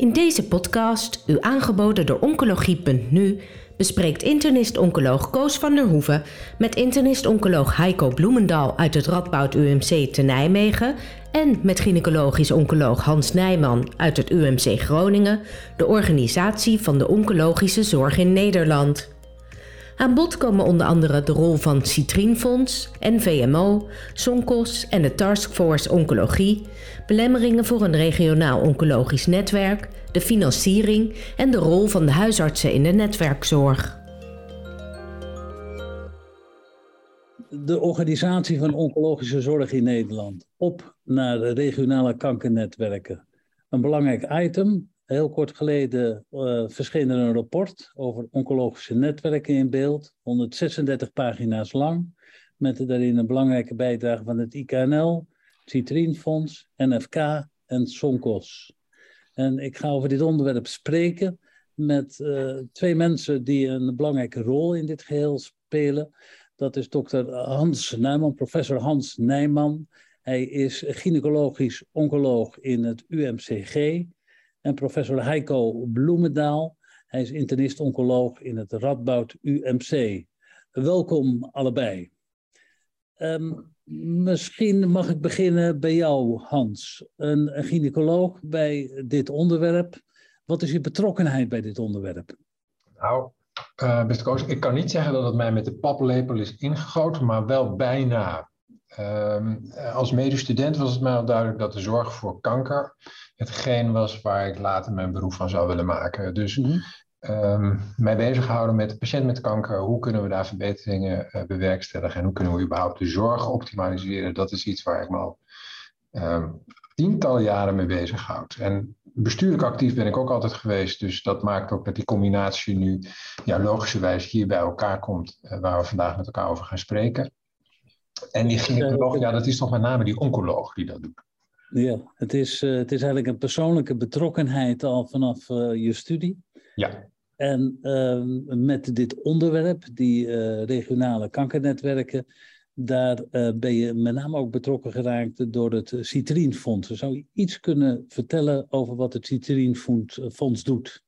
In deze podcast, u aangeboden door Oncologie.nu, bespreekt internist-oncoloog Koos van der Hoeven met internist-oncoloog Heiko Bloemendaal uit het Radboud UMC te Nijmegen en met gynaecologisch oncoloog Hans Nijman uit het UMC Groningen de organisatie van de oncologische zorg in Nederland. Aan bod komen onder andere de rol van Citrienfonds, NVMO, Sonkos en de Taskforce Oncologie, belemmeringen voor een regionaal oncologisch netwerk, de financiering en de rol van de huisartsen in de netwerkzorg. De organisatie van oncologische zorg in Nederland op naar de regionale kankernetwerken. Een belangrijk item Heel kort geleden uh, verscheen er een rapport over oncologische netwerken in beeld, 136 pagina's lang, met daarin een belangrijke bijdrage van het IKNL, Citrienfonds, NFK en Sonkos. En ik ga over dit onderwerp spreken met uh, twee mensen die een belangrijke rol in dit geheel spelen. Dat is dokter Hans Nijman, professor Hans Nijman. Hij is gynaecologisch oncoloog in het UMCG en professor Heiko Bloemendaal. Hij is internist-oncoloog in het Radboud UMC. Welkom allebei. Um, misschien mag ik beginnen bij jou, Hans. Een, een gynaecoloog bij dit onderwerp. Wat is je betrokkenheid bij dit onderwerp? Nou, uh, beste Koos, ik kan niet zeggen dat het mij met de paplepel is ingegoten, maar wel bijna. Um, als medestudent was het mij al duidelijk dat de zorg voor kanker hetgeen was waar ik later mijn beroep van zou willen maken. Dus mm mij bezighouden met de patiënt met kanker, hoe kunnen we daar verbeteringen uh, bewerkstelligen en hoe kunnen we überhaupt de zorg optimaliseren, dat is iets waar ik me al um, tientallen jaren mee bezighoud. En bestuurlijk actief ben ik ook altijd geweest, dus dat maakt ook dat die combinatie nu ja, logischerwijs hier bij elkaar komt, uh, waar we vandaag met elkaar over gaan spreken. En die gynaecoloog, ja, dat is toch met name die oncoloog die dat doet. Ja, het is, uh, het is eigenlijk een persoonlijke betrokkenheid al vanaf uh, je studie. Ja. En uh, met dit onderwerp, die uh, regionale kankernetwerken, daar ben je met name ook betrokken geraakt door het Citrienfonds. Zou je iets kunnen vertellen over wat het Citrienfonds doet?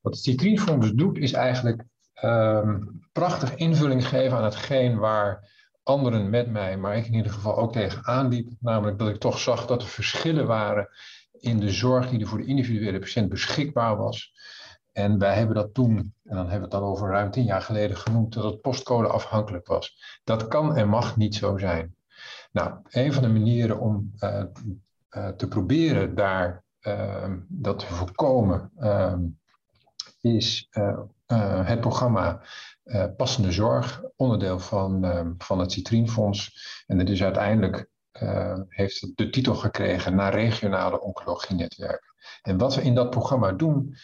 Wat het Citrienfonds doet, is eigenlijk ehm, prachtig invulling geven aan hetgeen waar anderen met mij, maar ik in ieder geval ook tegen aanliep. Namelijk dat ik toch zag dat er verschillen waren in de zorg die er voor de individuele patiënt beschikbaar was. En wij hebben dat toen, en dan hebben we het dan over ruim tien jaar geleden genoemd, dat het postcode afhankelijk was. Dat kan en mag niet zo zijn. Nou, een van de manieren om uh, uh, te proberen daar uh, dat te voorkomen, ehm, is het programma uh, passende zorg, onderdeel van, uh, van het Citrienfonds. En het is uiteindelijk heeft de titel gekregen naar regionale oncologienetwerken. En wat we in dat programma doen,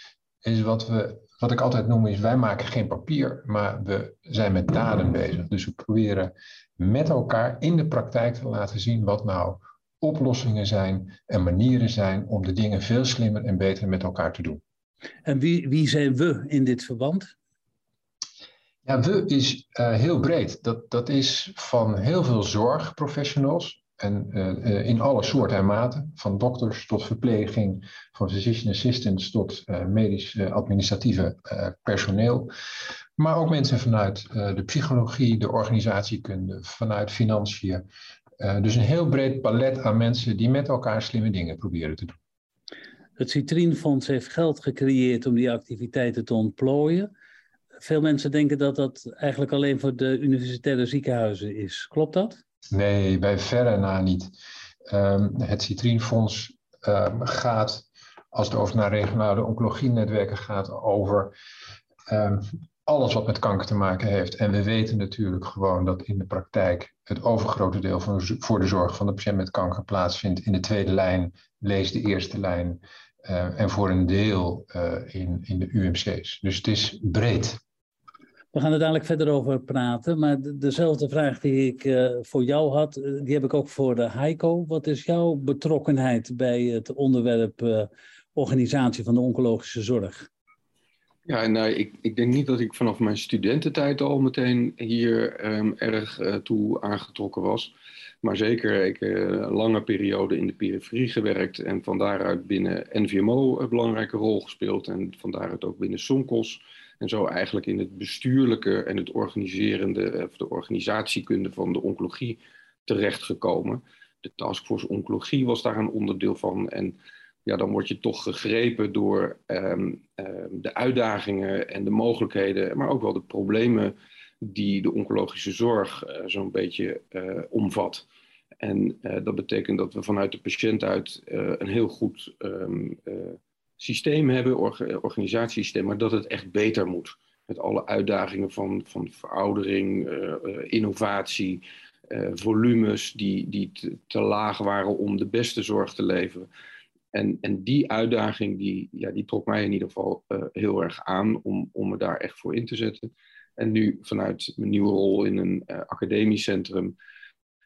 is wat, we, wat ik altijd noem, is wij maken geen papier, maar we zijn met daden bezig. Dus we proberen met elkaar in de praktijk te laten zien wat nou oplossingen zijn en manieren zijn om de dingen veel slimmer en beter met elkaar te doen. En wie, wie zijn we in dit verband? Ja, we is uh, heel breed. Dat, dat is van heel veel zorgprofessionals. En uh, in alle soorten en maten. Van dokters tot verpleging, van physician assistants tot medisch administratieve personeel. Maar ook mensen vanuit de psychologie, de organisatiekunde, vanuit financiën. dus een heel breed palet aan mensen die met elkaar slimme dingen proberen te doen. Het Citrienfonds heeft geld gecreëerd om die activiteiten te ontplooien veel mensen denken dat dat eigenlijk alleen voor de universitaire ziekenhuizen is. Klopt dat? Nee, bij verre na niet. Um, het Citrienfonds um, gaat, als het over naar regionale oncologienetwerken gaat, over um, alles wat met kanker te maken heeft. En we weten natuurlijk gewoon dat in de praktijk het overgrote deel van, voor de zorg van de patiënt met kanker plaatsvindt in de tweede lijn, lees de eerste lijn. Uh, en voor een deel uh, in, in de UMC's. Dus het is breed. We gaan er dadelijk verder over praten, maar dezelfde vraag die ik uh, voor jou had, die heb ik ook voor de Heiko. Wat is jouw betrokkenheid bij het onderwerp uh, organisatie van de oncologische zorg? Ja, nou, ik, ik denk niet dat ik vanaf mijn studententijd al meteen hier um, erg uh, toe aangetrokken was. Maar zeker, ik heb een lange periode in de periferie gewerkt en van daaruit binnen NVMO een belangrijke rol gespeeld en van daaruit ook binnen Sonkos. En zo eigenlijk in het bestuurlijke en het organiserende, of de organisatiekunde van de oncologie terechtgekomen. De taskforce oncologie was daar een onderdeel van. En ja, dan word je toch gegrepen door ehm, ehm, de uitdagingen en de mogelijkheden, maar ook wel de problemen die de oncologische zorg uh, zo'n beetje omvat. En uh, dat betekent dat we vanuit de patiënt uit een heel goed um, systeem hebben, orga organisatiesysteem, maar dat het echt beter moet. Met alle uitdagingen van, van veroudering, innovatie, volumes die, die te, laag waren om de beste zorg te leveren. En, en die uitdaging die, ja, die trok mij in ieder geval heel erg aan om, om me daar echt voor in te zetten. En nu vanuit mijn nieuwe rol in een uh, academisch centrum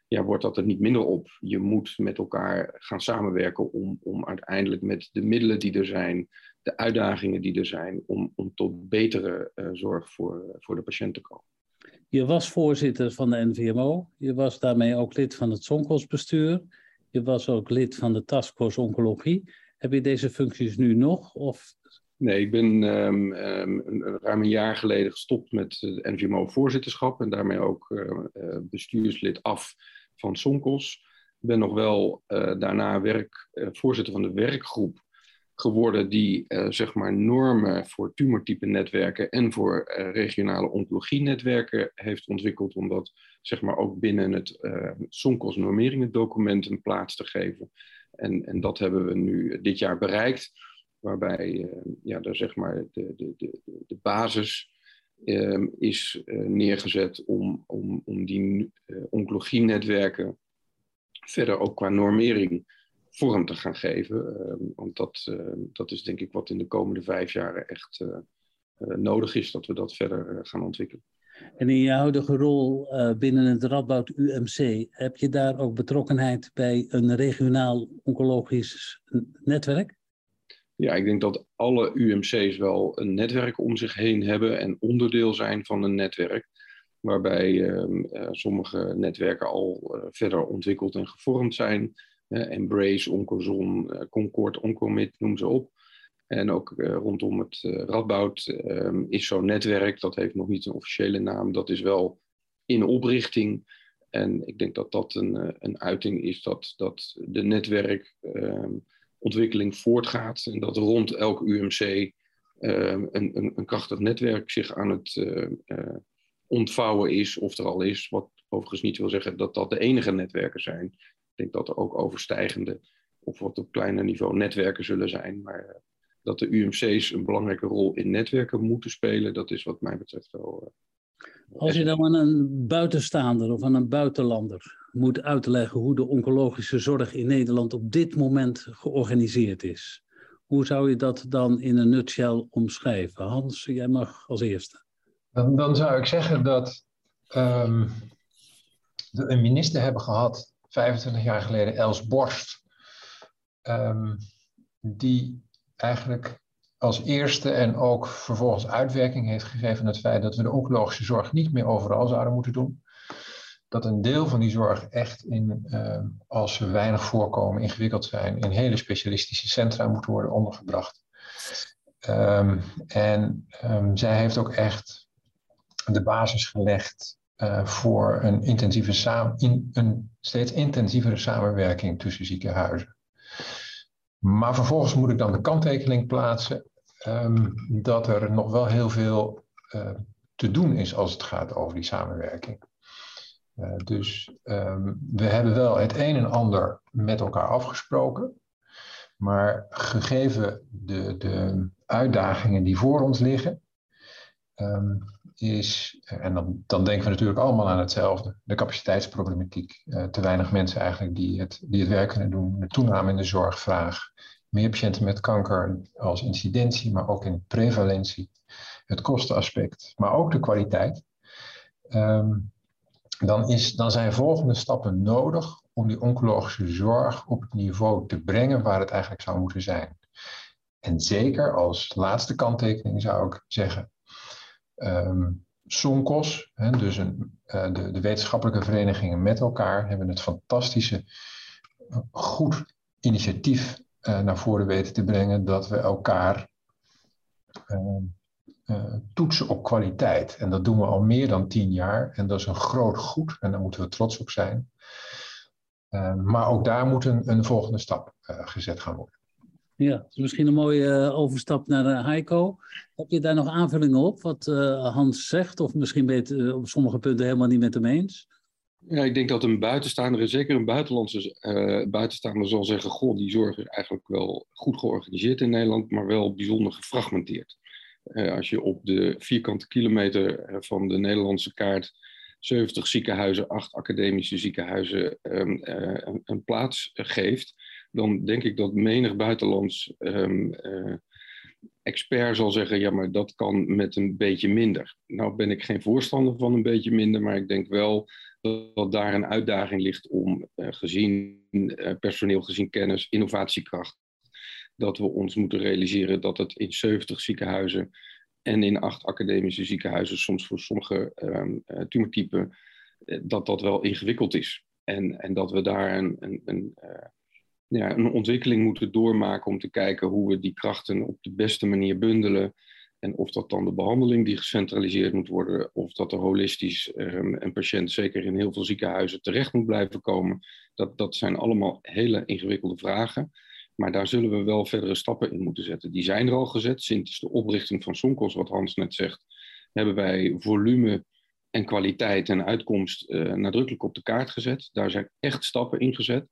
ja, wordt dat er niet minder op. Je moet met elkaar gaan samenwerken om, om uiteindelijk met de middelen die er zijn, de uitdagingen die er zijn, om, om tot betere uh, zorg voor, voor de patiënt te komen. Je was voorzitter van de NVMO, je was daarmee ook lid van het Zonkosbestuur. Je was ook lid van de Taskforce Oncologie. Heb je deze functies nu nog? Of... Nee, ik ben um, ruim een jaar geleden gestopt met het NVMO-voorzitterschap en daarmee ook uh, uh, bestuurslid af van Sonkos. Ik ben nog wel daarna werk, voorzitter van de werkgroep geworden die zeg maar normen voor tumortype netwerken en voor regionale oncologie-netwerken heeft ontwikkeld, omdat zeg maar ook binnen het uh, Sonkos document een plaats te geven. En, en dat hebben we nu dit jaar bereikt, waarbij uh, ja, daar zeg maar de, de, de, de basis uh, is neergezet om, om, om die oncologie-netwerken verder ook qua normering vorm te gaan geven. Ehm, want dat, ehm, dat is denk ik wat in de komende vijf jaar echt nodig is, dat we dat verder gaan ontwikkelen. En in je huidige rol binnen het Radboud UMC, heb je daar ook betrokkenheid bij een regionaal oncologisch netwerk? Ja, ik denk dat alle UMC's wel een netwerk om zich heen hebben en onderdeel zijn van een netwerk. Waarbij uh, uh, sommige netwerken al uh, verder ontwikkeld en gevormd zijn. Embrace, Oncozon, Concord, Oncomit, noem ze op. En ook rondom het Radboud um, is zo'n netwerk, dat heeft nog niet een officiële naam, dat is wel in oprichting. En ik denk dat dat een, een uiting is dat, dat de netwerkontwikkeling um, voortgaat en dat rond elk UMC um, een, een, een, krachtig netwerk zich aan het ontvouwen is of er al is. Wat overigens niet wil zeggen dat dat de enige netwerken zijn. Ik denk dat er ook overstijgende of wat op kleiner niveau netwerken zullen zijn. Maar dat de UMC's een belangrijke rol in netwerken moeten spelen, dat is wat mij betreft wel. Als je dan aan een buitenstaander of aan een buitenlander moet uitleggen hoe de oncologische zorg in Nederland op dit moment georganiseerd is, hoe zou je dat dan in een nutshell omschrijven? Hans, jij mag als eerste. Dan, dan zou ik zeggen dat we een minister hebben gehad, 25 jaar geleden, Els Borst, um, die eigenlijk als eerste en ook vervolgens uitwerking heeft gegeven het feit dat we de oncologische zorg niet meer overal zouden moeten doen. Dat een deel van die zorg echt in, uh, als ze weinig voorkomen, ingewikkeld zijn, in hele specialistische centra moet worden ondergebracht. Um, en um, zij heeft ook echt de basis gelegd uh, voor een, intensieve in, een steeds intensievere samenwerking tussen ziekenhuizen. Maar vervolgens moet ik dan de kanttekening plaatsen um, dat er nog wel heel veel uh, te doen is als het gaat over die samenwerking. Uh, dus um, we hebben wel het een en ander met elkaar afgesproken. Maar gegeven de, de uitdagingen die voor ons liggen, um, is, en dan, dan denken we natuurlijk allemaal aan hetzelfde, de capaciteitsproblematiek. Uh, te weinig mensen eigenlijk die het, die het werk kunnen doen, de toename in de zorgvraag, meer patiënten met kanker als incidentie, maar ook in prevalentie, het kostenaspect, maar ook de kwaliteit. Um, dan, is, dan zijn volgende stappen nodig om die oncologische zorg op het niveau te brengen waar het eigenlijk zou moeten zijn. En zeker als laatste kanttekening zou ik zeggen, Um, SONCOS, hè, dus een, uh, de, de, wetenschappelijke verenigingen met elkaar, hebben het fantastische, goed initiatief uh, naar voren weten te brengen dat we elkaar uh, toetsen op kwaliteit. En dat doen we al meer dan tien jaar. En dat is een groot goed en daar moeten we trots op zijn. maar ook daar moet een, een volgende stap gezet gaan worden. Ja, is misschien een mooie uh, overstap naar uh, Heiko. Heb je daar nog aanvullingen op, wat uh, Hans zegt? Of misschien ben je het op sommige punten helemaal niet met hem eens? Ja, ik denk dat een buitenstaander, zeker een buitenlandse buitenstaander, zal zeggen: Goh, die zorg is eigenlijk wel goed georganiseerd in Nederland, maar wel bijzonder gefragmenteerd. als je op de vierkante kilometer van de Nederlandse kaart 70 ziekenhuizen, 8 academische ziekenhuizen een, een plaats geeft dan denk ik dat menig buitenlands um, uh, expert zal zeggen, ja, maar dat kan met een beetje minder. Nou ben ik geen voorstander van een beetje minder, maar ik denk wel dat, daar een uitdaging ligt om uh, gezien uh, personeel, gezien kennis, innovatiekracht, dat we ons moeten realiseren dat het in 70 ziekenhuizen en in acht academische ziekenhuizen, soms voor sommige um, tumortypen, dat dat wel ingewikkeld is. En, en dat we daar een, een, een ja, een ontwikkeling moeten doormaken om te kijken hoe we die krachten op de beste manier bundelen. En of dat dan de behandeling die gecentraliseerd moet worden, of dat er holistisch um, een patiënt zeker in heel veel ziekenhuizen terecht moet blijven komen. Dat, dat zijn allemaal hele ingewikkelde vragen. Maar daar zullen we wel verdere stappen in moeten zetten. Die zijn er al gezet. Sinds de oprichting van Sonkos, wat Hans net zegt, hebben wij volume en kwaliteit en uitkomst uh, nadrukkelijk op de kaart gezet. Daar zijn echt stappen in gezet.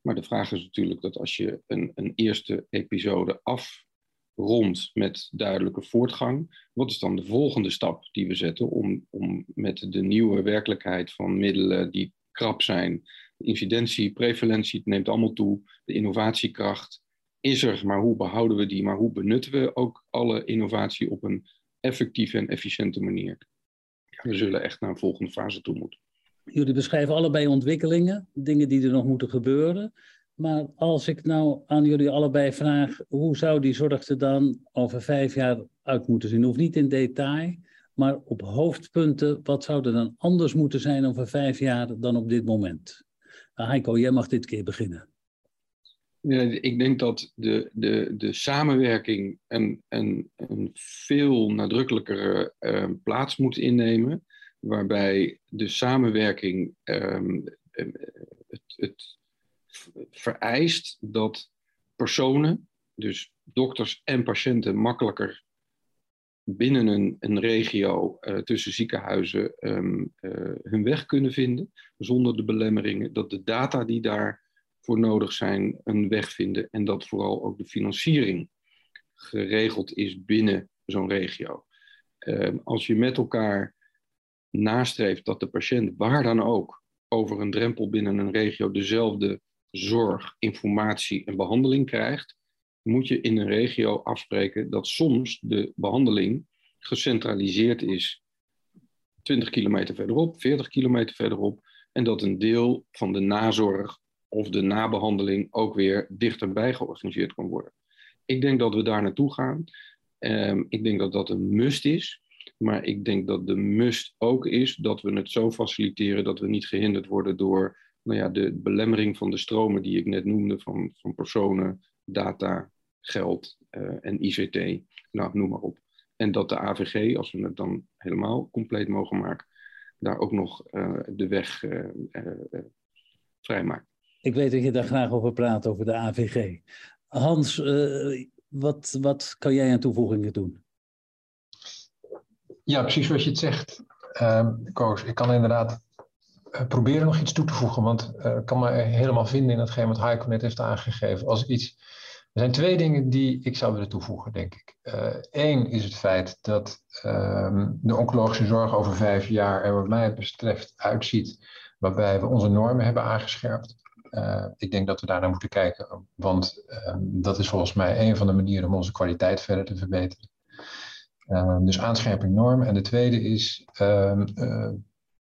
Maar de vraag is natuurlijk dat als je een, een eerste episode afrondt met duidelijke voortgang, wat is dan de volgende stap die we zetten om, om met de nieuwe werkelijkheid van middelen die krap zijn, de incidentie, prevalentie, het neemt allemaal toe, de innovatiekracht is er, maar hoe behouden we die, maar hoe benutten we ook alle innovatie op een effectieve en efficiënte manier? We zullen echt naar een volgende fase toe moeten. Jullie beschrijven allebei ontwikkelingen, dingen die er nog moeten gebeuren. Maar als ik nou aan jullie allebei vraag, hoe zou die zorg er dan over vijf jaar uit moeten zien? Hoeft niet in detail, maar op hoofdpunten, wat zou er dan anders moeten zijn over vijf jaar dan op dit moment? Nou, Heiko, jij mag dit keer beginnen. Ja, ik denk dat de, de, de samenwerking een, een, een veel nadrukkelijkere uh, plaats moet innemen waarbij de samenwerking um, het, het vereist dat personen, dus dokters en patiënten, makkelijker binnen een, een regio uh, tussen ziekenhuizen um, uh, hun weg kunnen vinden, zonder de belemmeringen, dat de data die daarvoor nodig zijn een weg vinden en dat vooral ook de financiering geregeld is binnen zo'n regio. Als je met elkaar nastreeft dat de patiënt waar dan ook over een drempel binnen een regio dezelfde zorg, informatie en behandeling krijgt, moet je in een regio afspreken dat soms de behandeling gecentraliseerd is 20 kilometer verderop, 40 kilometer verderop, en dat een deel van de nazorg of de nabehandeling ook weer dichterbij georganiseerd kan worden. Ik denk dat we daar naartoe gaan. Um, ik denk dat dat een must is. Maar ik denk dat de must ook is dat we het zo faciliteren dat we niet gehinderd worden door nou ja, de belemmering van de stromen die ik net noemde, van, van personen, data, geld uh, en ICT, nou, noem maar op. En dat de AVG, als we het dan helemaal compleet mogen maken, daar ook nog uh, de weg uh, vrijmaakt. Ik weet dat je daar graag over praat, over de AVG. Hans, wat, wat kan jij aan toevoegingen doen? Ja, precies wat je het zegt, uh, Koos. Ik kan inderdaad uh, proberen nog iets toe te voegen, want uh, ik kan me helemaal vinden in hetgeen wat Heiko net heeft aangegeven. Als iets... Er zijn twee dingen die ik zou willen toevoegen, denk ik. Eén uh, is het feit dat ehm, de oncologische zorg over vijf jaar er wat mij betreft uitziet waarbij we onze normen hebben aangescherpt. Ik denk dat we daar naar moeten kijken, want uh, dat is volgens mij een van de manieren om onze kwaliteit verder te verbeteren. Ehm, dus aanscherping norm. En de tweede is ehm, eh,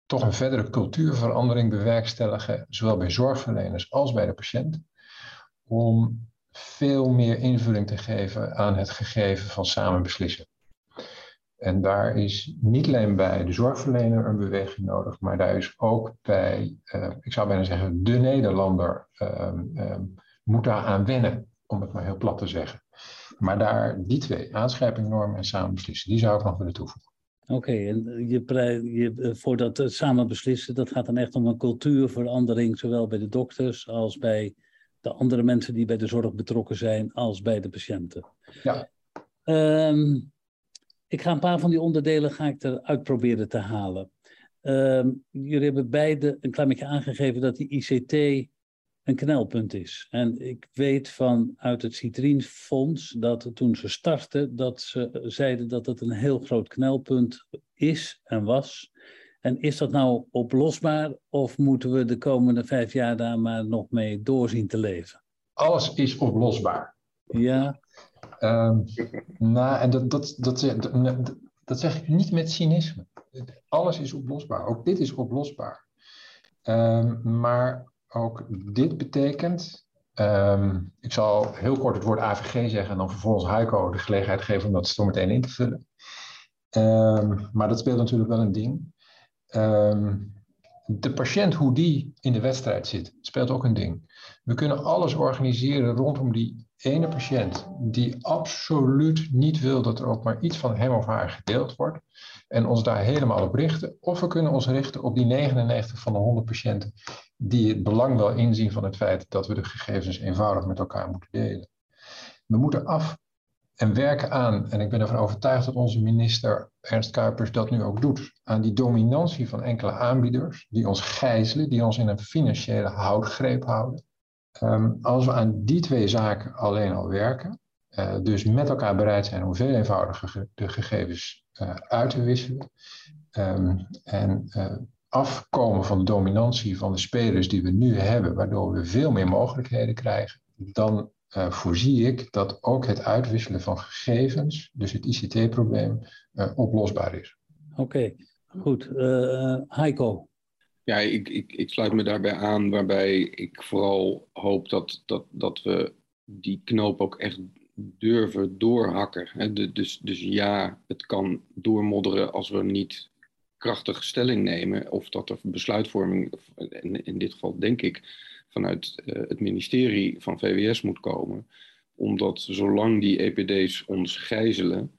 toch een verdere cultuurverandering bewerkstelligen, zowel bij zorgverleners als bij de patiënt, om veel meer invulling te geven aan het gegeven van samen beslissen. En daar is niet alleen bij de zorgverlener een beweging nodig, maar daar is ook bij, uh, ik zou bijna zeggen, de Nederlander uh, moet daar aan wennen, om het maar heel plat te zeggen. Maar daar die twee, aanschrijving, norm en samen beslissen, die zou ik nog willen toevoegen. Oké, en je, je, eh, voor dat samen beslissen, dat gaat dan echt om een cultuurverandering, zowel bij de dokters als bij de andere mensen die bij de zorg betrokken zijn, als bij de patiënten. Ja. Um, ik ga een paar van die onderdelen ga ik eruit proberen te halen. Um, jullie hebben beide een klein beetje aangegeven dat die ICT een knelpunt is. En ik weet vanuit het Citrienfonds dat toen ze startten, dat ze zeiden dat het een heel groot knelpunt is en was. En is dat nou oplosbaar of moeten we de komende vijf jaar daar maar nog mee doorzien te leven? Alles is oplosbaar. Ja. Um, nou, en dat, dat, dat, dat, dat zeg ik niet met cynisme. Alles is oplosbaar. Ook dit is oplosbaar. Um, maar ook dit betekent. Um, ik zal heel kort het woord AVG zeggen en dan vervolgens Heiko de gelegenheid geven om dat zo meteen in te vullen. maar dat speelt natuurlijk wel een ding. de patiënt, hoe die in de wedstrijd zit, speelt ook een ding. We kunnen alles organiseren rondom die ene patiënt die absoluut niet wil dat er ook maar iets van hem of haar gedeeld wordt en ons daar helemaal op richten. Of we kunnen ons richten op die 99 van de 100 patiënten die het belang wel inzien van het feit dat we de gegevens eenvoudig met elkaar moeten delen. We moeten af en werken aan, en ik ben ervan overtuigd dat onze minister Ernst Kuipers dat nu ook doet, aan die dominantie van enkele aanbieders die ons gijzelen, die ons in een financiële houtgreep houden. Ehm, als we aan die twee zaken alleen al werken, uh, dus met elkaar bereid zijn om veel eenvoudiger de gegevens uit te wisselen um, en uh, afkomen van de dominantie van de spelers die we nu hebben, waardoor we veel meer mogelijkheden krijgen, dan voorzie ik dat ook het uitwisselen van gegevens, dus het ICT-probleem, oplosbaar is. Oké, okay, goed. Heiko, ja, ik, ik, ik sluit me daarbij aan, waarbij ik vooral hoop dat, dat, dat we die knoop ook echt durven doorhakken. Dus, dus ja, het kan doormodderen als we niet krachtige stelling nemen, of dat er besluitvorming, in, dit geval denk ik, vanuit uh, het ministerie van VWS moet komen. Omdat zolang die EPD's ons gijzelen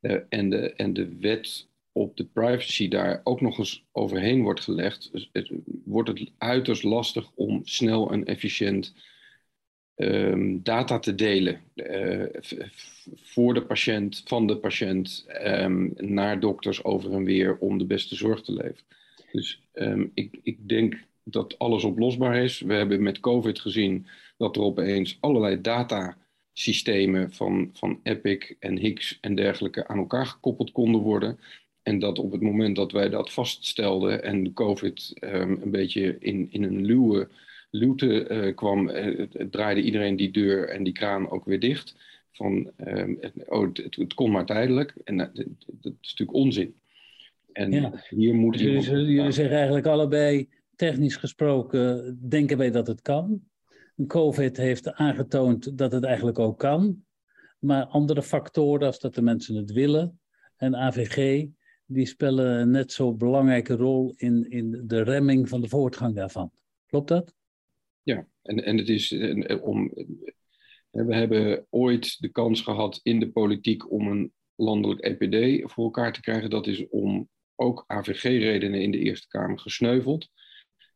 uh, en, de, en de wet op de privacy daar ook nog eens overheen wordt gelegd, het, wordt het uiterst lastig om snel en efficiënt um, data te delen uh, voor de patiënt, van de patiënt, um, naar dokters over en weer om de beste zorg te leveren. Dus um, ik, ik denk dat alles oplosbaar is. We hebben met COVID gezien dat er opeens allerlei datasystemen van, van Epic en Higgs en dergelijke aan elkaar gekoppeld konden worden. En dat op het moment dat wij dat vaststelden en COVID een beetje in, in een luwe luwte uh, kwam, uh, draaide iedereen die deur en die kraan ook weer dicht. Van, um, oh, het, het, kon maar tijdelijk. En dat, dat, is natuurlijk onzin. En ja. hier moet dus jullie, jullie zeggen eigenlijk allebei, technisch gesproken, denken wij dat het kan. COVID heeft aangetoond dat het eigenlijk ook kan. Maar andere factoren, als dat de mensen het willen, en AVG, die spelen een net zo belangrijke rol in, in de remming van de voortgang daarvan. Klopt dat? En, en het is om. We hebben ooit de kans gehad in de politiek om een landelijk EPD voor elkaar te krijgen. Dat is om ook AVG-redenen in de Eerste Kamer gesneuveld.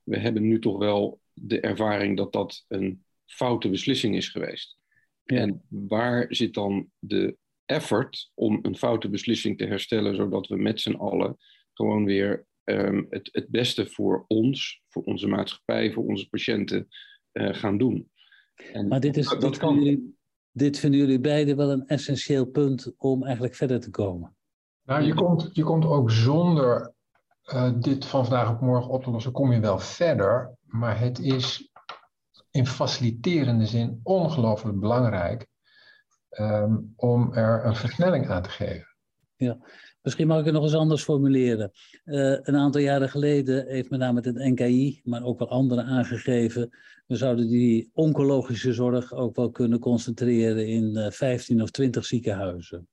We hebben nu toch wel de ervaring dat dat een foute beslissing is geweest. Ja. En waar zit dan de effort om een foute beslissing te herstellen, zodat we met z'n allen gewoon weer um, het, het beste voor ons, voor onze maatschappij, voor onze patiënten gaan doen. En maar dit, is, dat, dit, kan... vinden jullie, dit vinden jullie beiden wel een essentieel punt om eigenlijk verder te komen. Nou, je komt, je komt ook zonder uh, dit van vandaag op morgen op te lossen, kom je wel verder. Maar het is in faciliterende zin ongelooflijk belangrijk um, om er een versnelling aan te geven. Ja, misschien mag ik het nog eens anders formuleren. Uh, een aantal jaren geleden heeft met name het NKI, maar ook wel anderen aangegeven, we zouden die oncologische zorg ook wel kunnen concentreren in uh, eh, 15 of 20 ziekenhuizen.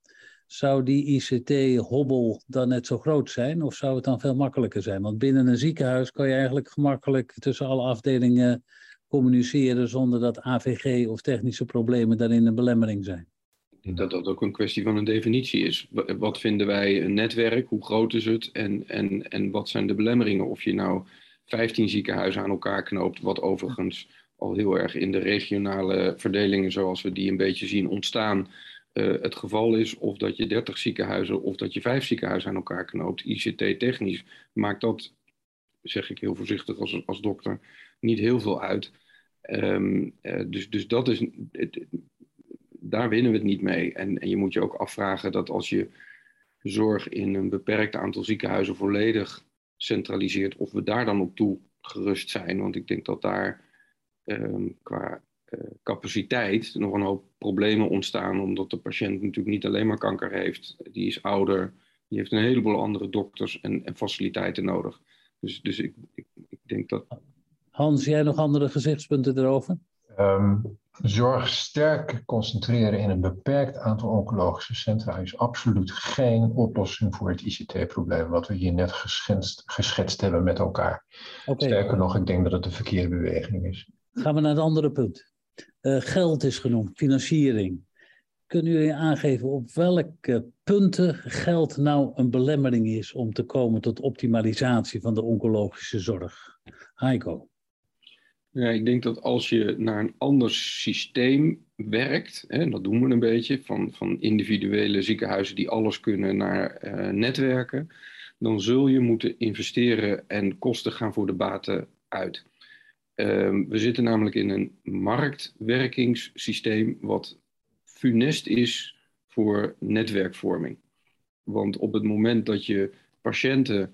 zou die ICT-hobbel dan net zo groot zijn of zou het dan veel makkelijker zijn? Want binnen een ziekenhuis kan je eigenlijk gemakkelijk tussen alle afdelingen communiceren zonder dat AVG of technische problemen daarin een belemmering zijn. Dat dat ook een kwestie van een definitie is. Wat vinden wij een netwerk? Hoe groot is het? En, en, en wat zijn de belemmeringen? Of je nou 15 ziekenhuizen aan elkaar knoopt, wat overigens al heel erg in de regionale verdelingen zoals we die een beetje zien ontstaan, uh, het geval is. Of dat je 30 ziekenhuizen of dat je vijf ziekenhuizen aan elkaar knoopt. ICT-technisch maakt dat, zeg ik heel voorzichtig als, als dokter, niet heel veel uit. Um, uh, dus, dus dat is, daar winnen we het niet mee. En, en je moet je ook afvragen dat als je zorg in een beperkt aantal ziekenhuizen volledig centraliseert, of we daar dan op toe gerust zijn. Want ik denk dat daar um, qua uh, capaciteit nog een hoop problemen ontstaan, omdat de patiënt natuurlijk niet alleen maar kanker heeft, die is ouder, die heeft een heleboel andere dokters en, en faciliteiten nodig. Dus, dus ik, ik, ik, denk dat. Hans, jij nog andere gezichtspunten erover? Um, zorg sterk concentreren in een beperkt aantal oncologische centra is absoluut geen oplossing voor het ICT-probleem wat we hier net geschetst, geschetst hebben met elkaar. Okay. Sterker nog, ik denk dat het de verkeerde beweging is. Gaan we naar het andere punt. Uh, geld is genoemd, financiering. Kunnen jullie aangeven op welke punten geld nou een belemmering is om te komen tot optimalisatie van de oncologische zorg? Heiko. Ja, ik denk dat als je naar een ander systeem werkt, hè, dat doen we een beetje, van, van individuele ziekenhuizen die alles kunnen naar uh, netwerken, dan zul je moeten investeren en kosten gaan voor de baten uit. Um, we zitten namelijk in een marktwerkingssysteem wat funest is voor netwerkvorming. Want op het moment dat je patiënten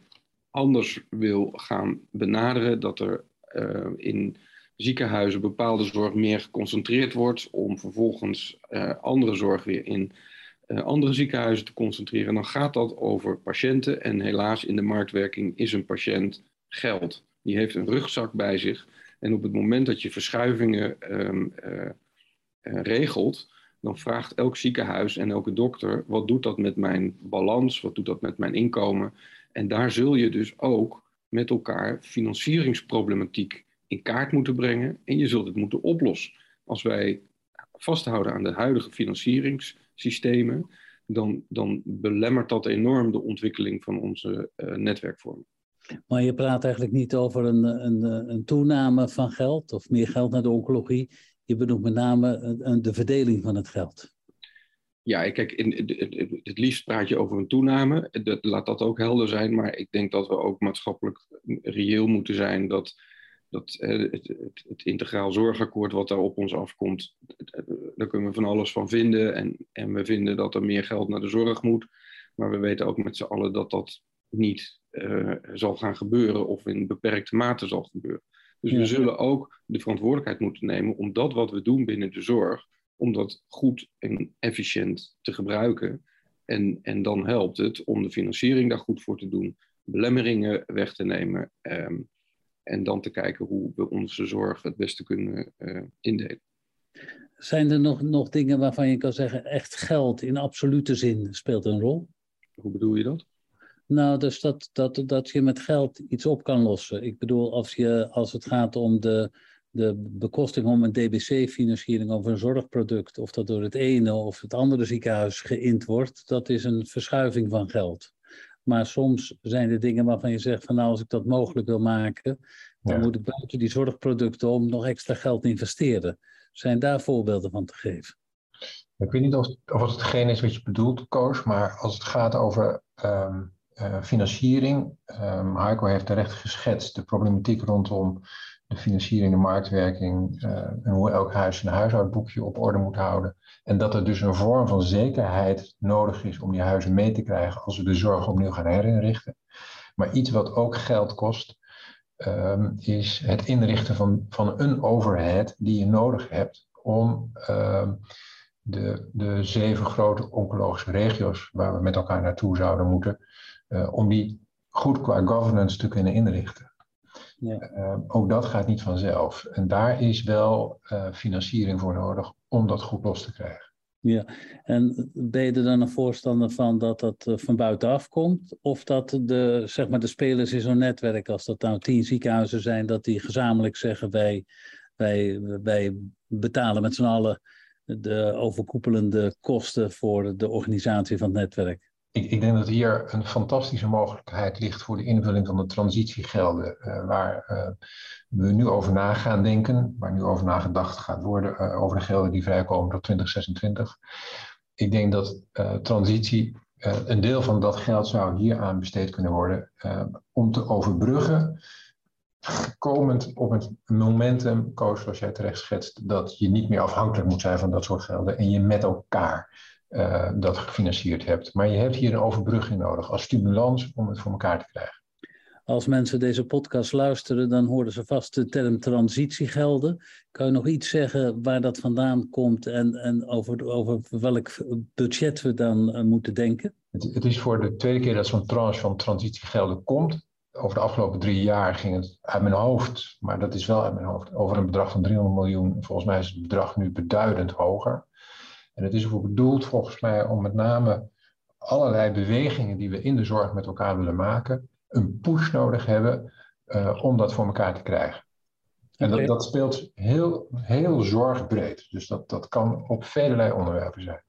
anders wil gaan benaderen, dat er uh, in ziekenhuizen bepaalde zorg meer geconcentreerd wordt, om vervolgens uh, andere zorg weer in uh, andere ziekenhuizen te concentreren, dan gaat dat over patiënten. En helaas in de marktwerking is een patiënt geld. Die heeft een rugzak bij zich. En op het moment dat je verschuivingen um, uh, regelt, dan vraagt elk ziekenhuis en elke dokter: wat doet dat met mijn balans? Wat doet dat met mijn inkomen? En daar zul je dus ook met elkaar financieringsproblematiek in kaart moeten brengen en je zult het moeten oplossen. Als wij vasthouden aan de huidige financieringssystemen, dan, dan belemmert dat enorm de ontwikkeling van onze uh, netwerkvorming. Maar je praat eigenlijk niet over een, een, een, toename van geld of meer geld naar de oncologie. Je bedoelt met name de verdeling van het geld. Ja, kijk, in, het liefst praat je over een toename. laat dat ook helder zijn. Maar ik denk dat we ook maatschappelijk reëel moeten zijn dat dat, het, het, het, integraal zorgakkoord wat daar op ons afkomt, daar kunnen we van alles van vinden. En, en we vinden dat er meer geld naar de zorg moet. Maar we weten ook met z'n allen dat dat niet uh, zal gaan gebeuren of in beperkte mate zal gebeuren. Dus we zullen ook de verantwoordelijkheid moeten nemen om dat wat we doen binnen de zorg, om dat goed en efficiënt te gebruiken. En, en dan helpt het om de financiering daar goed voor te doen, belemmeringen weg te nemen. Um, en dan te kijken hoe we onze zorg het beste kunnen uh, indelen. Zijn er nog, nog dingen waarvan je kan zeggen, echt geld in absolute zin speelt een rol? Hoe bedoel je dat? Nou, dus dat, dat, dat je met geld iets op kan lossen. Ik bedoel, als, je, als het gaat om de, de bekosting om een DBC-financiering of een zorgproduct, of dat door het ene of het andere ziekenhuis geïnd wordt, dat is een verschuiving van geld. Maar soms zijn er dingen waarvan je zegt van nou, als ik dat mogelijk wil maken, dan moet ik buiten die zorgproducten om nog extra geld investeren. Zijn daar voorbeelden van te geven? Ik weet niet of, of het hetgeen is wat je bedoelt, Koos, maar als het gaat over um, uh, financiering, um, Heiko heeft terecht geschetst de problematiek rondom de financiering, de marktwerking uh, en hoe elk huis een huishoudboekje op orde moet houden. En dat er dus een vorm van zekerheid nodig is om die huizen mee te krijgen als we de zorg opnieuw gaan herinrichten. Maar iets wat ook geld kost, um, is het inrichten van, van een overhead die je nodig hebt om um, de, de zeven grote oncologische regio's waar we met elkaar naartoe zouden moeten, uh, om die goed qua governance te kunnen inrichten. Ja. Uh, ook dat gaat niet vanzelf. En daar is wel uh, financiering voor nodig om dat goed los te krijgen. Ja, en ben je er dan een voorstander van dat dat eh, van buitenaf komt? Of dat de, zeg maar de spelers in zo'n netwerk, als dat nou tien ziekenhuizen zijn, dat die gezamenlijk zeggen wij, wij, wij betalen met z'n allen de overkoepelende kosten voor de organisatie van het netwerk? Ik, ik, denk dat hier een fantastische mogelijkheid ligt voor de invulling van de transitiegelden, uh, waar uh, we nu over na gaan denken, waar nu over nagedacht gaat worden, uh, over de gelden die vrijkomen tot 2026. Ik denk dat transitie, een deel van dat geld zou hier aan besteed kunnen worden om te overbruggen, komend op het momentum, Koos, zoals jij terecht schetst, dat je niet meer afhankelijk moet zijn van dat soort gelden en je met elkaar uh, dat gefinancierd hebt. Maar je hebt hier een overbrugging nodig als stimulans om het voor elkaar te krijgen. Als mensen deze podcast luisteren, dan horen ze vast de term transitiegelden. Kan je nog iets zeggen waar dat vandaan komt en, en over, over welk budget we dan uh, moeten denken? Het, het, is voor de tweede keer dat zo'n tranche van transitiegelden komt. Over de afgelopen drie jaar ging het uit mijn hoofd, maar dat is wel uit mijn hoofd, over een bedrag van 300 miljoen. Volgens mij is het bedrag nu beduidend hoger. En het is ervoor bedoeld volgens mij om met name allerlei bewegingen die we in de zorg met elkaar willen maken, een push nodig hebben uh, om dat voor elkaar te krijgen. En dat, dat speelt heel, heel zorgbreed. Dus dat, dat kan op vele onderwerpen zijn.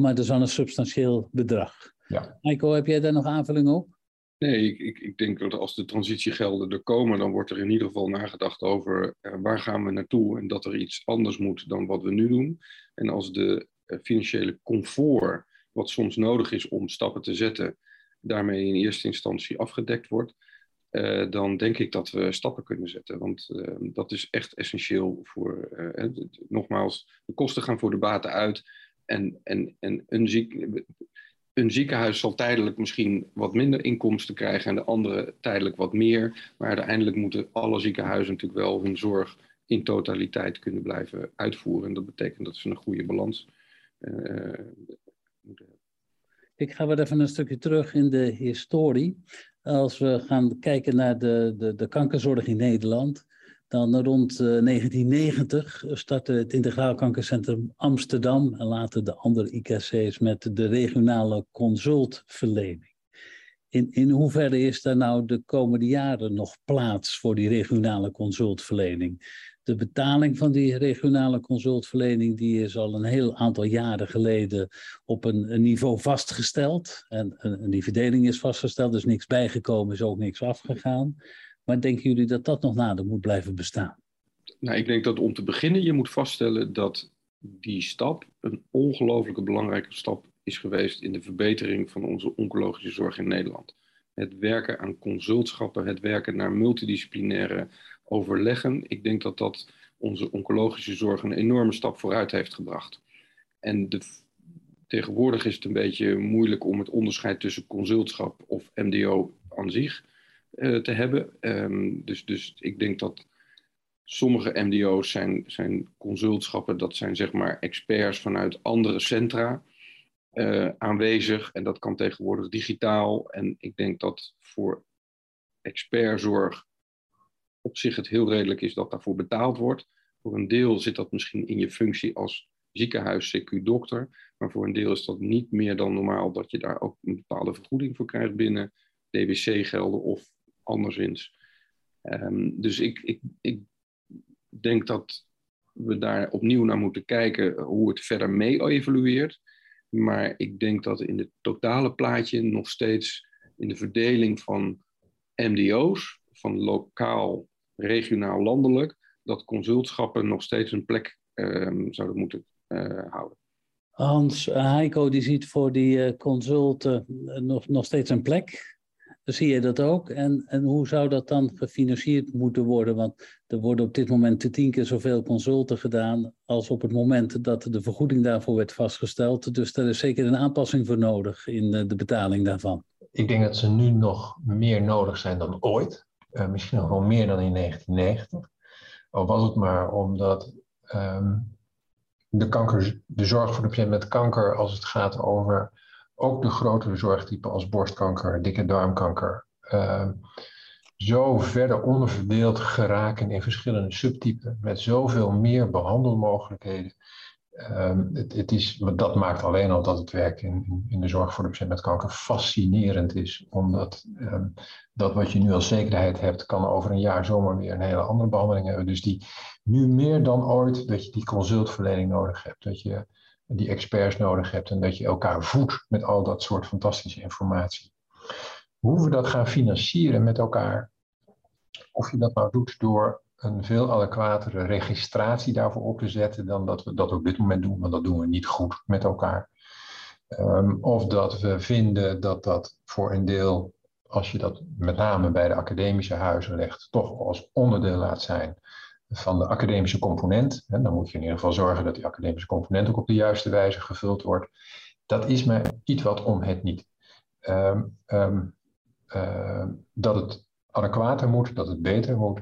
maar dat is wel een substantieel bedrag. Ja. Michael, heb jij daar nog aanvulling op? Nee, ik, ik, ik, denk dat als de transitiegelden er komen, dan wordt er in ieder geval nagedacht over uh, waar gaan we naartoe en dat er iets anders moet dan wat we nu doen. En als de eh, financiële comfort, wat soms nodig is om stappen te zetten, daarmee in eerste instantie afgedekt wordt, uh, dan denk ik dat we stappen kunnen zetten. Want uh, dat is echt essentieel voor, uh, nogmaals, de kosten gaan voor de baten uit. En, en, en een, een ziekenhuis zal tijdelijk misschien wat minder inkomsten krijgen en de andere tijdelijk wat meer. Maar uiteindelijk moeten alle ziekenhuizen natuurlijk wel hun zorg in totaliteit kunnen blijven uitvoeren. En dat betekent dat ze een goede balans eh, ik ga weer even een stukje terug in de historie. Als we gaan kijken naar de, de, de kankerzorg in Nederland, dan rond 1990 eh, startte het Integraal Kankercentrum Amsterdam en later de andere IKC's met de regionale consultverlening. In, in hoeverre is daar nou de komende jaren nog plaats voor die regionale consultverlening? De betaling van die regionale consultverlening die is al een heel aantal jaren geleden op een, niveau vastgesteld. En, en, die verdeling is vastgesteld, dus niks bijgekomen, is ook niks afgegaan. Maar denken jullie dat dat nog nader moet blijven bestaan? Nou, ik denk dat om te beginnen je moet vaststellen dat die stap een ongelooflijke belangrijke stap is geweest in de verbetering van onze oncologische zorg in Nederland. Het werken aan consultschappen, het werken naar multidisciplinaire overleggen. Ik denk dat dat onze oncologische zorg een enorme stap vooruit heeft gebracht. En de, tegenwoordig is het een beetje moeilijk om het onderscheid tussen consultschap of MDO aan zich uh, te hebben. Um, dus, dus ik denk dat sommige MDO's zijn, zijn consultschappen, dat zijn zeg maar experts vanuit andere centra uh, aanwezig. En dat kan tegenwoordig digitaal. En ik denk dat voor expertzorg op zich het heel redelijk is dat daarvoor betaald wordt. Voor een deel zit dat misschien in je functie als ziekenhuis, CQ-dokter. Maar voor een deel is dat niet meer dan normaal dat je daar ook een bepaalde vergoeding voor krijgt binnen DWC-gelden of anderszins. Um, dus ik, ik, ik denk dat we daar opnieuw naar moeten kijken hoe het verder mee evolueert. Maar ik denk dat in het totale plaatje nog steeds in de verdeling van MDO's, van lokaal regionaal, landelijk, dat consultschappen nog steeds een plek um, zouden moeten uh, houden. Hans, uh, Heiko die ziet voor die uh, consulten nog, nog steeds een plek. Zie je dat ook? En, en hoe zou dat dan gefinancierd moeten worden? Want er worden op dit moment tien keer zoveel consulten gedaan als op het moment dat de vergoeding daarvoor werd vastgesteld. Dus daar is zeker een aanpassing voor nodig in de, de betaling daarvan. Ik denk dat ze nu nog meer nodig zijn dan ooit. Uh, misschien nog wel meer dan in 1990. Al was het maar omdat um, de, kanker, de zorg voor de patiënt met kanker, als het gaat over ook de grotere zorgtypen als borstkanker, dikke darmkanker, uh, zo verder onderverdeeld geraken in verschillende subtypen met zoveel meer behandelmogelijkheden. Ehm, het, het, is, dat maakt alleen al dat het werk in, in de zorg voor de patiënt met kanker fascinerend is. Omdat um, dat wat je nu als zekerheid hebt, kan over een jaar zomaar weer een hele andere behandeling hebben. Dus die nu meer dan ooit dat je die consultverlening nodig hebt. Dat je die experts nodig hebt en dat je elkaar voedt met al dat soort fantastische informatie. Hoe we dat gaan financieren met elkaar, of je dat nou doet door een veel adequatere registratie daarvoor op te zetten dan dat we dat op dit moment doen, want dat doen we niet goed met elkaar. Um, of dat we vinden dat dat voor een deel, als je dat met name bij de academische huizen legt, toch als onderdeel laat zijn van de academische component. En dan moet je in ieder geval zorgen dat die academische component ook op de juiste wijze gevuld wordt. Dat is mij iets wat om het niet. Um, uh, dat het adequater moet, dat het beter moet.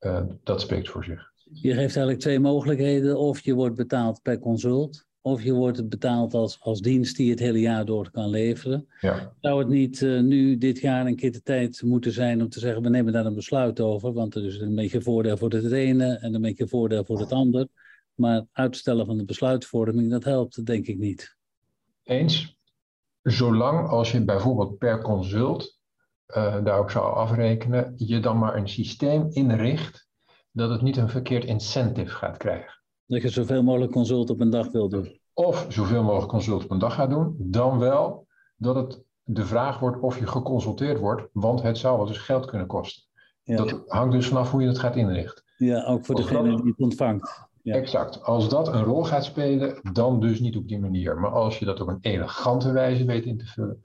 Uh, dat spreekt voor zich. Je geeft eigenlijk twee mogelijkheden. Of je wordt betaald per consult, of je wordt betaald als, als dienst die het hele jaar door kan leveren. Ja. Zou het niet uh, nu dit jaar een keer de tijd moeten zijn om te zeggen, we nemen daar een besluit over, want er is een beetje voordeel voor het ene en een beetje voordeel voor het ander. Maar uitstellen van de besluitvorming, dat helpt denk ik niet. Eens. Zolang als je bijvoorbeeld per consult uh, daar ook zou afrekenen, je dan maar een systeem inricht dat het niet een verkeerd incentive gaat krijgen. Dat je zoveel mogelijk consult op een dag wil doen. Of zoveel mogelijk consult op een dag gaat doen, dan wel dat het de vraag wordt of je geconsulteerd wordt, want het zou wel eens geld kunnen kosten. Ja. Dat hangt dus vanaf hoe je het gaat inrichten. Ja, ook voor degene die het ontvangt. Ja. Exact. Als dat een rol gaat spelen, dan dus niet op die manier. Maar als je dat op een elegante wijze weet in te vullen,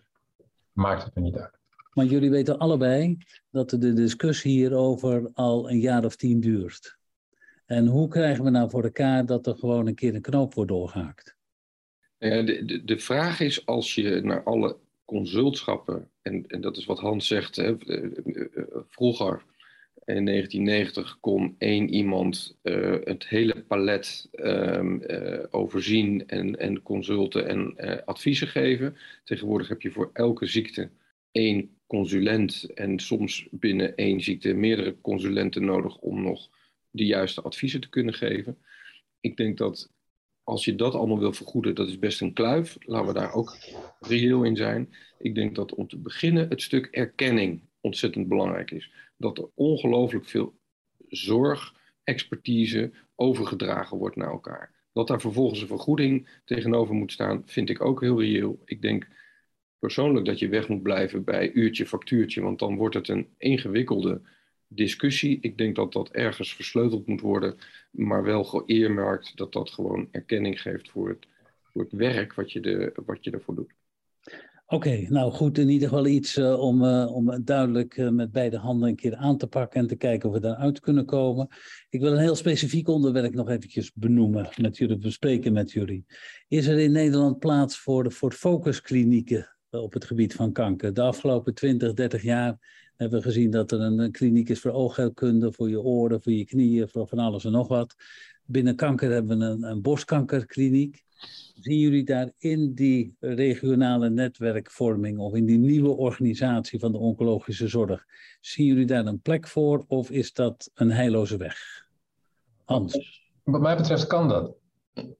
maakt het er niet uit. Maar jullie weten allebei dat de discussie hierover al een jaar of tien duurt. En hoe krijgen we nou voor elkaar dat er gewoon een keer een knoop wordt doorgehaakt? Ja, de, de, de vraag is als je naar alle consultschappen, en, en dat is wat Hans zegt, hè, vroeger in 1990 kon één iemand uh, het hele palet uh, overzien en, en consulten en adviezen geven. Tegenwoordig heb je voor elke ziekte één consulent en soms binnen één ziekte meerdere consulenten nodig om nog de juiste adviezen te kunnen geven. Ik denk dat als je dat allemaal wil vergoeden, dat is best een kluif. Laten we daar ook reëel in zijn. Ik denk dat om te beginnen het stuk erkenning ontzettend belangrijk is. Dat er ongelooflijk veel zorg, expertise overgedragen wordt naar elkaar. Dat daar vervolgens een vergoeding tegenover moet staan, vind ik ook heel reëel. Ik denk persoonlijk dat je weg moet blijven bij uurtje, factuurtje, want dan wordt het een ingewikkelde discussie. Ik denk dat dat ergens versleuteld moet worden, maar wel geëermerkt dat dat gewoon erkenning geeft voor het, voor het werk wat je, de, wat je ervoor doet. Oké, nou goed, in ieder geval iets uh, om, uh, om duidelijk uh, met beide handen een keer aan te pakken en te kijken of we daaruit kunnen komen. Ik wil een heel specifiek onderwerp nog eventjes benoemen, met jullie bespreken met jullie. Is er in Nederland plaats voor de voor focusklinieken op het gebied van kanker. De afgelopen 20, 30 jaar hebben we gezien dat er een kliniek is voor oogheelkunde, voor je oren, voor je knieën, voor van alles en nog wat. Binnen kanker hebben we een, een borstkankerkliniek. Zien jullie daar in die regionale netwerkvorming of in die nieuwe organisatie van de oncologische zorg, zien jullie daar een plek voor of is dat een heilloze weg? Hans. Wat mij betreft kan dat.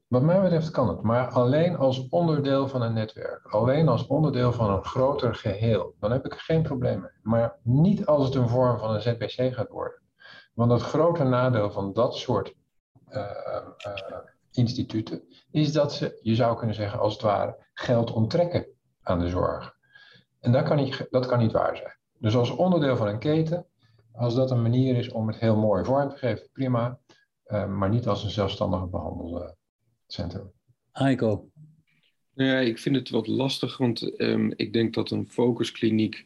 Wat mij betreft kan het, maar alleen als onderdeel van een netwerk. Alleen als onderdeel van een groter geheel. Dan heb ik er geen probleem mee. Maar niet als het een vorm van een ZBC gaat worden. Want het grote nadeel van dat soort uh, uh, instituten is dat ze, je zou kunnen zeggen als het ware, geld onttrekken aan de zorg. En dat kan niet, dat kan niet waar zijn. Dus als onderdeel van een keten, als dat een manier is om het heel mooi vorm te geven, prima. Uh, maar niet als een zelfstandige behandelde centrum. Aiko. Nou ja, ik vind het wat lastig, want um, ik denk dat een focuskliniek,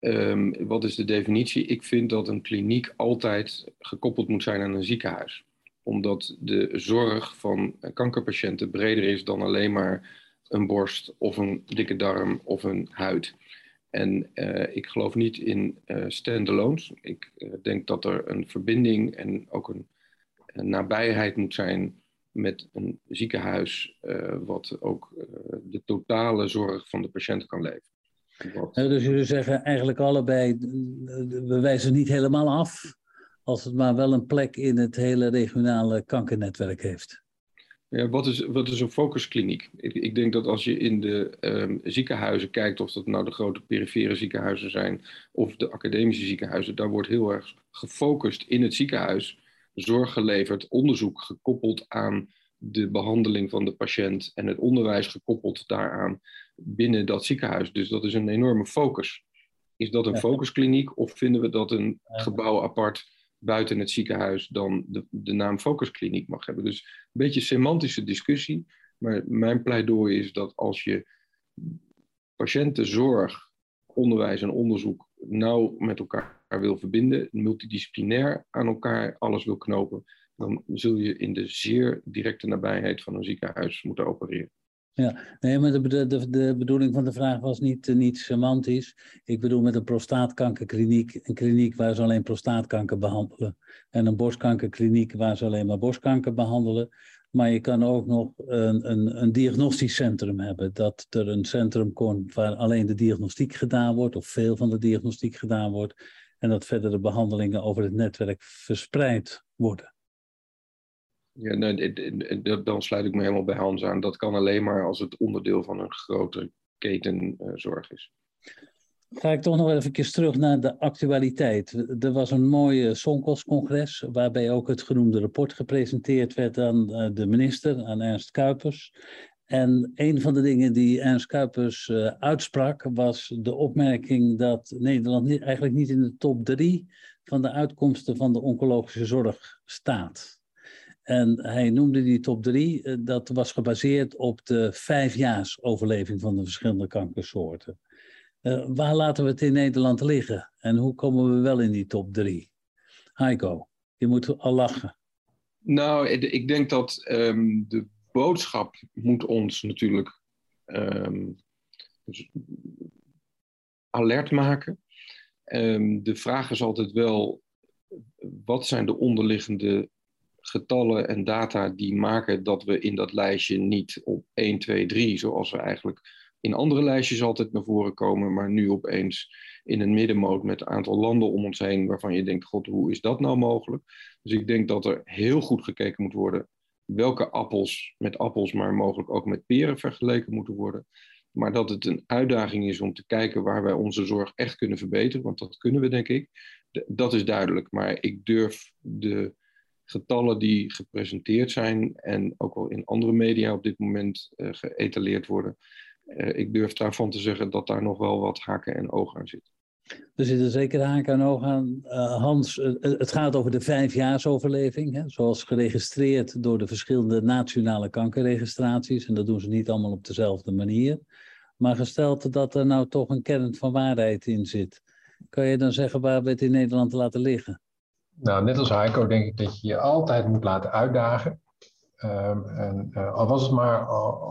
um, wat is de definitie? Ik vind dat een kliniek altijd gekoppeld moet zijn aan een ziekenhuis. Omdat de zorg van kankerpatiënten breder is dan alleen maar een borst of een dikke darm of een huid. En uh, ik geloof niet in uh, standalones. Ik uh, denk dat er een verbinding en ook een, een nabijheid moet zijn met een ziekenhuis uh, wat ook uh, de totale zorg van de patiënt kan leveren. Wat... dus jullie zeggen eigenlijk allebei, we wijzen niet helemaal af als het maar wel een plek in het hele regionale kankernetwerk heeft. Ja, wat, is, wat is een focuskliniek? Ik, ik denk dat als je in de um, ziekenhuizen kijkt, of dat nou de grote perifere ziekenhuizen zijn of de academische ziekenhuizen, daar wordt heel erg gefocust in het ziekenhuis, zorg geleverd, onderzoek gekoppeld aan de behandeling van de patiënt en het onderwijs gekoppeld daaraan binnen dat ziekenhuis. Dus dat is een enorme focus. Is dat een focuskliniek of vinden we dat een gebouw apart buiten het ziekenhuis dan de, de naam focuskliniek mag hebben? Dus een beetje semantische discussie. Maar mijn pleidooi is dat als je patiëntenzorg, onderwijs en onderzoek nauw met elkaar wil verbinden, multidisciplinair aan elkaar alles wil knopen, dan zul je in de zeer directe nabijheid van een ziekenhuis moeten opereren. Ja, nee, maar de, de, de bedoeling van de vraag was niet, eh, niet semantisch. Ik bedoel met een prostaatkankerkliniek, een kliniek waar ze alleen prostaatkanker behandelen. En een borstkankerkliniek waar ze alleen maar borstkanker behandelen. Maar je kan ook nog een, een, een diagnostisch centrum hebben. Dat er een centrum komt waar alleen de diagnostiek gedaan wordt, of veel van de diagnostiek gedaan wordt. En dat verder de behandelingen over het netwerk verspreid worden. Ja, nee, dan sluit ik me helemaal bij Hans aan. Dat kan alleen maar als het onderdeel van een grote ketenzorg is. Ga ik toch nog even terug naar de actualiteit. Er was een mooi Sonkos-congres waarbij ook het genoemde rapport gepresenteerd werd aan eh, de minister, aan Ernst Kuipers. En een van de dingen die Ernst Kuipers uh, uitsprak was de opmerking dat Nederland niet, eigenlijk niet in de top drie van de uitkomsten van de oncologische zorg staat. En hij noemde die top drie, eh, dat was gebaseerd op de vijfjaarsoverleving van de verschillende kankersoorten. Uh, waar laten we het in Nederland liggen? En hoe komen we wel in die top drie? Heiko, je moet al lachen. Nou, ik denk dat um, de boodschap moet ons natuurlijk um, dus alert maken. Um, de vraag is altijd wel, wat zijn de onderliggende getallen en data die maken dat we in dat lijstje niet op 1, 2, 3, zoals we eigenlijk in andere lijstjes altijd naar voren komen, maar nu opeens in een middenmoot met een aantal landen om ons heen waarvan je denkt, god, hoe is dat nou mogelijk? Dus ik denk dat er heel goed gekeken moet worden welke appels met appels, maar mogelijk ook met peren vergeleken moeten worden. Maar dat het een uitdaging is om te kijken waar wij onze zorg echt kunnen verbeteren, want dat kunnen we denk ik. Dat is duidelijk, maar ik durf de getallen die gepresenteerd zijn en ook wel in andere media op dit moment uh, geëtaleerd worden. Uh, ik durf daarvan te zeggen dat daar nog wel wat haken en ogen aan zitten. Er zitten zeker haken en ogen aan. Uh, Hans, het gaat over de vijfjaarsoverleving, hè, zoals geregistreerd door de verschillende nationale kankerregistraties. En dat doen ze niet allemaal op dezelfde manier. Maar gesteld dat er nou toch een kern van waarheid in zit, kan je dan zeggen waar we het in Nederland laten liggen? Nou, net als Heiko denk ik dat je je altijd moet laten uitdagen. Um, en, al was het maar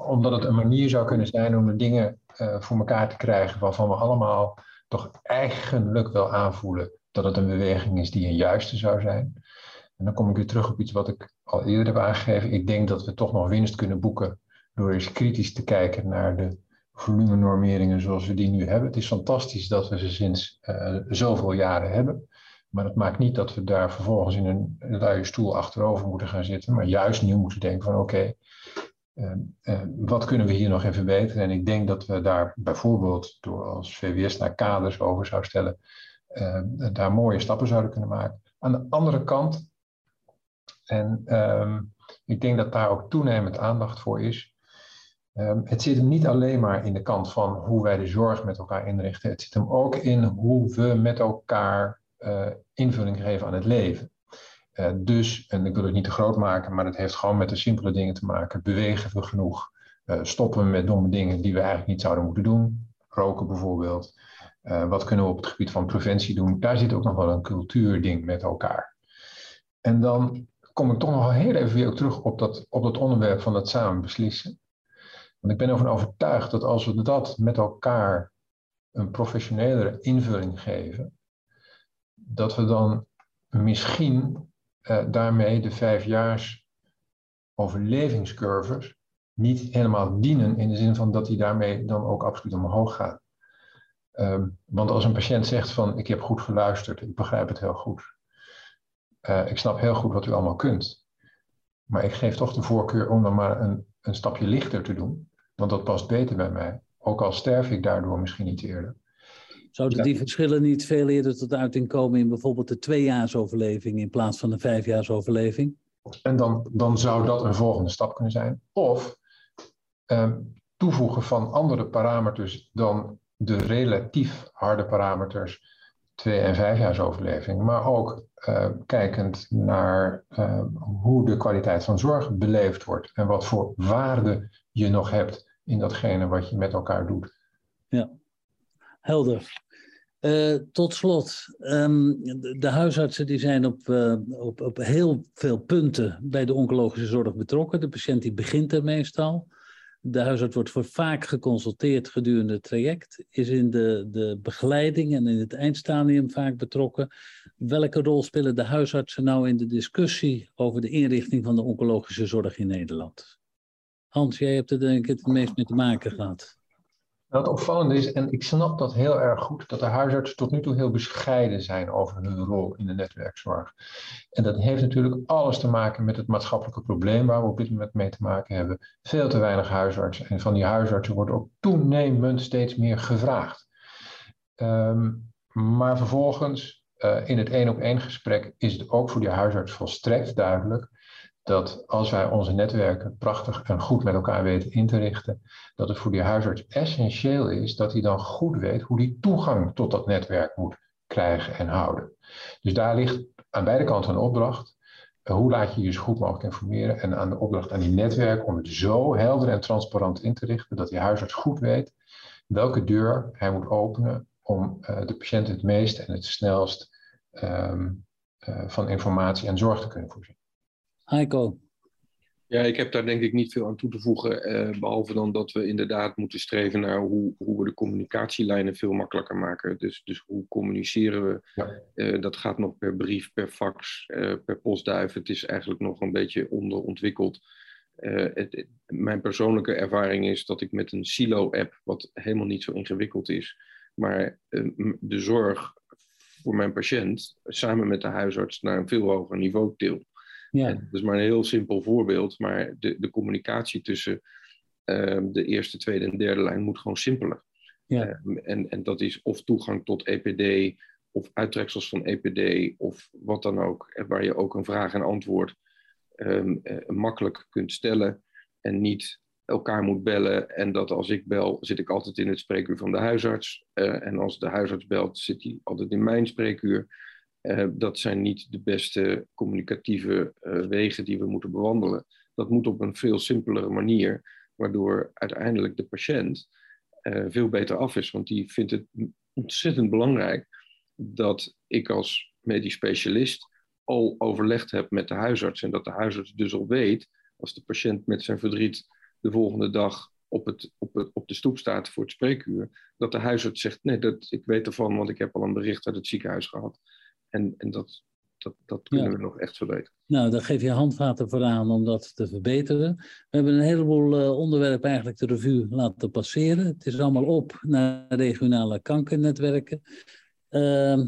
omdat het een manier zou kunnen zijn om de dingen voor elkaar te krijgen waarvan we allemaal toch eigenlijk wel aanvoelen dat het een beweging is die een juiste zou zijn. En dan kom ik weer terug op iets wat ik al eerder heb aangegeven. Ik denk dat we toch nog winst kunnen boeken door eens kritisch te kijken naar de volumenormeringen zoals we die nu hebben. Het is fantastisch dat we ze sinds uh, zoveel jaren hebben. Maar dat maakt niet dat we daar vervolgens in een, luie stoel achterover moeten gaan zitten, maar juist nu moeten denken van oké, wat kunnen we hier nog even verbeteren? En ik denk dat we daar bijvoorbeeld door als VWS naar kaders over zou stellen, uh, daar mooie stappen zouden kunnen maken. Aan de andere kant, en ehm, ik denk dat daar ook toenemend aandacht voor is, het zit hem niet alleen maar in de kant van hoe wij de zorg met elkaar inrichten, het zit hem ook in hoe we met elkaar uh, invulling geven aan het leven. Uh, dus, en ik wil het niet te groot maken, maar het heeft gewoon met de simpele dingen te maken. Bewegen we genoeg? Uh, stoppen we met domme dingen die we eigenlijk niet zouden moeten doen? Roken bijvoorbeeld. wat kunnen we op het gebied van preventie doen? Daar zit ook nog wel een cultuurding met elkaar. En dan kom ik toch nog heel even weer terug op dat, op dat onderwerp van het samen beslissen. Want ik ben ervan overtuigd dat als we dat met elkaar een professionelere invulling geven, dat we dan misschien uh, daarmee de vijfjaars overlevingscurves niet helemaal dienen in de zin van dat die daarmee dan ook absoluut omhoog gaan. Um, want als een patiënt zegt van ik heb goed geluisterd, ik begrijp het heel goed. Uh, ik snap heel goed wat u allemaal kunt. Maar ik geef toch de voorkeur om dan maar een, een stapje lichter te doen. Want dat past beter bij mij. Ook al sterf ik daardoor misschien niet eerder. Zouden die verschillen niet veel eerder tot uiting komen in bijvoorbeeld de tweejaarsoverleving in plaats van de vijfjaarsoverleving? En dan, dan zou dat een volgende stap kunnen zijn. Of ehm, toevoegen van andere parameters dan de relatief harde parameters twee- en vijfjaarsoverleving. Maar ook uh, kijkend naar uh, hoe de kwaliteit van zorg beleefd wordt. En wat voor waarde je nog hebt in datgene wat je met elkaar doet. Ja, helder. Uh, tot slot, um, de, huisartsen die zijn op, uh, op, op heel veel punten bij de oncologische zorg betrokken. De patiënt die begint er meestal. De huisarts wordt voor vaak geconsulteerd gedurende het traject, is in de, de begeleiding en in het eindstadium vaak betrokken. Welke rol spelen de huisartsen nou in de discussie over de inrichting van de oncologische zorg in Nederland? Hans, jij hebt er denk ik het meest mee te maken gehad. Het opvallende is, en ik snap dat heel erg goed, dat de huisartsen tot nu toe heel bescheiden zijn over hun rol in de netwerkzorg. En dat heeft natuurlijk alles te maken met het maatschappelijke probleem waar we op dit moment mee te maken hebben. Veel te weinig huisartsen. En van die huisartsen wordt ook toenemend steeds meer gevraagd. Um, maar vervolgens, uh, in het één op één gesprek, is het ook voor die huisarts volstrekt duidelijk dat als wij onze netwerken prachtig en goed met elkaar weten in te richten, dat het voor die huisarts essentieel is dat hij dan goed weet hoe hij toegang tot dat netwerk moet krijgen en houden. Dus daar ligt aan beide kanten een opdracht. Hoe laat je je zo goed mogelijk informeren en aan de opdracht aan die netwerk om het zo helder en transparant in te richten dat die huisarts goed weet welke deur hij moet openen om uh, de patiënt het meest en het snelst um, uh, van informatie en zorg te kunnen voorzien. Heiko. Ja, ik heb daar denk ik niet veel aan toe te voegen. Eh, behalve dan dat we inderdaad moeten streven naar hoe, hoe we de communicatielijnen veel makkelijker maken. Dus, dus hoe communiceren we? Ja. Uh, dat gaat nog per brief, per fax, uh, per postduif. Het is eigenlijk nog een beetje onderontwikkeld. Het, mijn persoonlijke ervaring is dat ik met een silo-app, wat helemaal niet zo ingewikkeld is, maar de zorg voor mijn patiënt samen met de huisarts naar een veel hoger niveau til. Ja. Dat is maar een heel simpel voorbeeld, maar de, de communicatie tussen uh, de eerste, tweede en derde lijn moet gewoon simpeler. Ja. Uh, en, en dat is of toegang tot EPD, of uittreksels van EPD, of wat dan ook, waar je ook een vraag en antwoord um, uh, makkelijk kunt stellen en niet elkaar moet bellen. En dat als ik bel, zit ik altijd in het spreekuur van de huisarts. Eh, en als de huisarts belt, zit hij altijd in mijn spreekuur. Uh, dat zijn niet de beste communicatieve uh, wegen die we moeten bewandelen. Dat moet op een veel simpelere manier, waardoor uiteindelijk de patiënt uh, veel beter af is. Want die vindt het ontzettend belangrijk dat ik als medisch specialist al overlegd heb met de huisarts. En dat de huisarts dus al weet, als de patiënt met zijn verdriet de volgende dag op, het, op, het, op de stoep staat voor het spreekuur, dat de huisarts zegt: Nee, dat, ik weet ervan, want ik heb al een bericht uit het ziekenhuis gehad. En, en dat, dat, dat kunnen ja. we nog echt verbeteren. Nou, daar geef je handvaten voor aan om dat te verbeteren. We hebben een heleboel uh, onderwerpen eigenlijk de revue laten passeren. Het is allemaal op naar regionale kankernetwerken. Uh,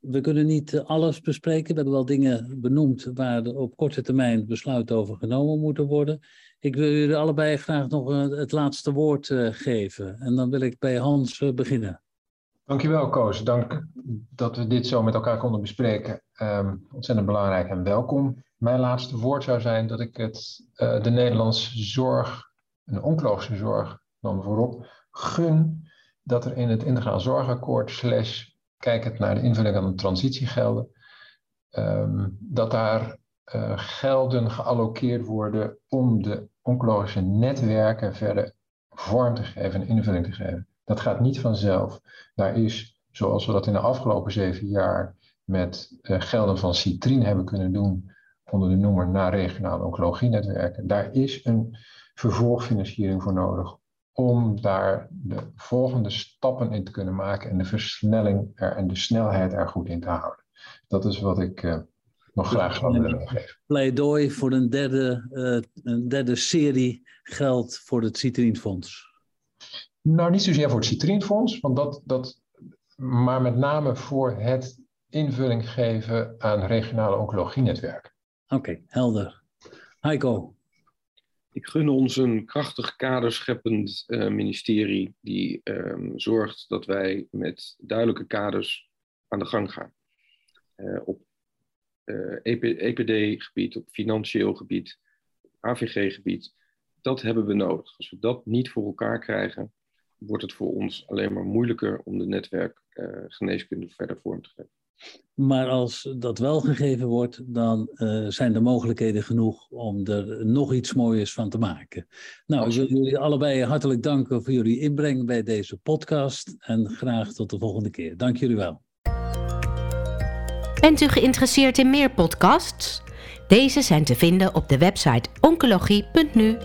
we kunnen niet alles bespreken. We hebben wel dingen benoemd waar op korte termijn besluiten over genomen moeten worden. Ik wil jullie allebei graag nog uh, het laatste woord geven. En dan wil ik bij Hans beginnen. Dankjewel, Koos. Dank dat we dit zo met elkaar konden bespreken. Um, ontzettend belangrijk en welkom. Mijn laatste woord zou zijn dat ik het, uh, de Nederlandse zorg, de oncologische zorg dan voorop, gun dat er in het integraal zorgakkoord, slash kijkend naar de invulling aan de transitiegelden, um, dat daar uh, gelden gealloceerd worden om de oncologische netwerken verder vorm te geven en invulling te geven. Dat gaat niet vanzelf. Daar is, zoals we dat in de afgelopen zeven jaar met uh, gelden van Citrien hebben kunnen doen, onder de noemer naar regionale oncologienetwerken, daar is een vervolgfinanciering voor nodig om daar de volgende stappen in te kunnen maken en de versnelling er, en de snelheid er goed in te houden. Dat is wat ik uh, nog graag zou willen geven. Pleidooi voor een derde, uh, een derde serie geld voor het Citrienfonds. Nou, niet zozeer voor het Citrienfonds, want dat, dat, maar met name voor het invulling geven aan regionale oncologienetwerken. Oké, okay, helder. Heiko. Ik gun ons een krachtig kaderscheppend uh, ministerie die um, zorgt dat wij met duidelijke kaders aan de gang gaan. Uh, op uh, EPD-gebied, op financieel gebied, AVG-gebied. Dat hebben we nodig. Als we dat niet voor elkaar krijgen, wordt het voor ons alleen maar moeilijker om de netwerkgeneeskunde verder vorm te geven. Maar als dat wel gegeven wordt, dan uh, zijn de mogelijkheden genoeg om er nog iets moois van te maken. Nou, ik wil jullie allebei hartelijk danken voor jullie inbreng bij deze podcast en graag tot de volgende keer. Dank jullie wel. Bent u geïnteresseerd in meer podcasts? Deze zijn te vinden op de website oncologie.nu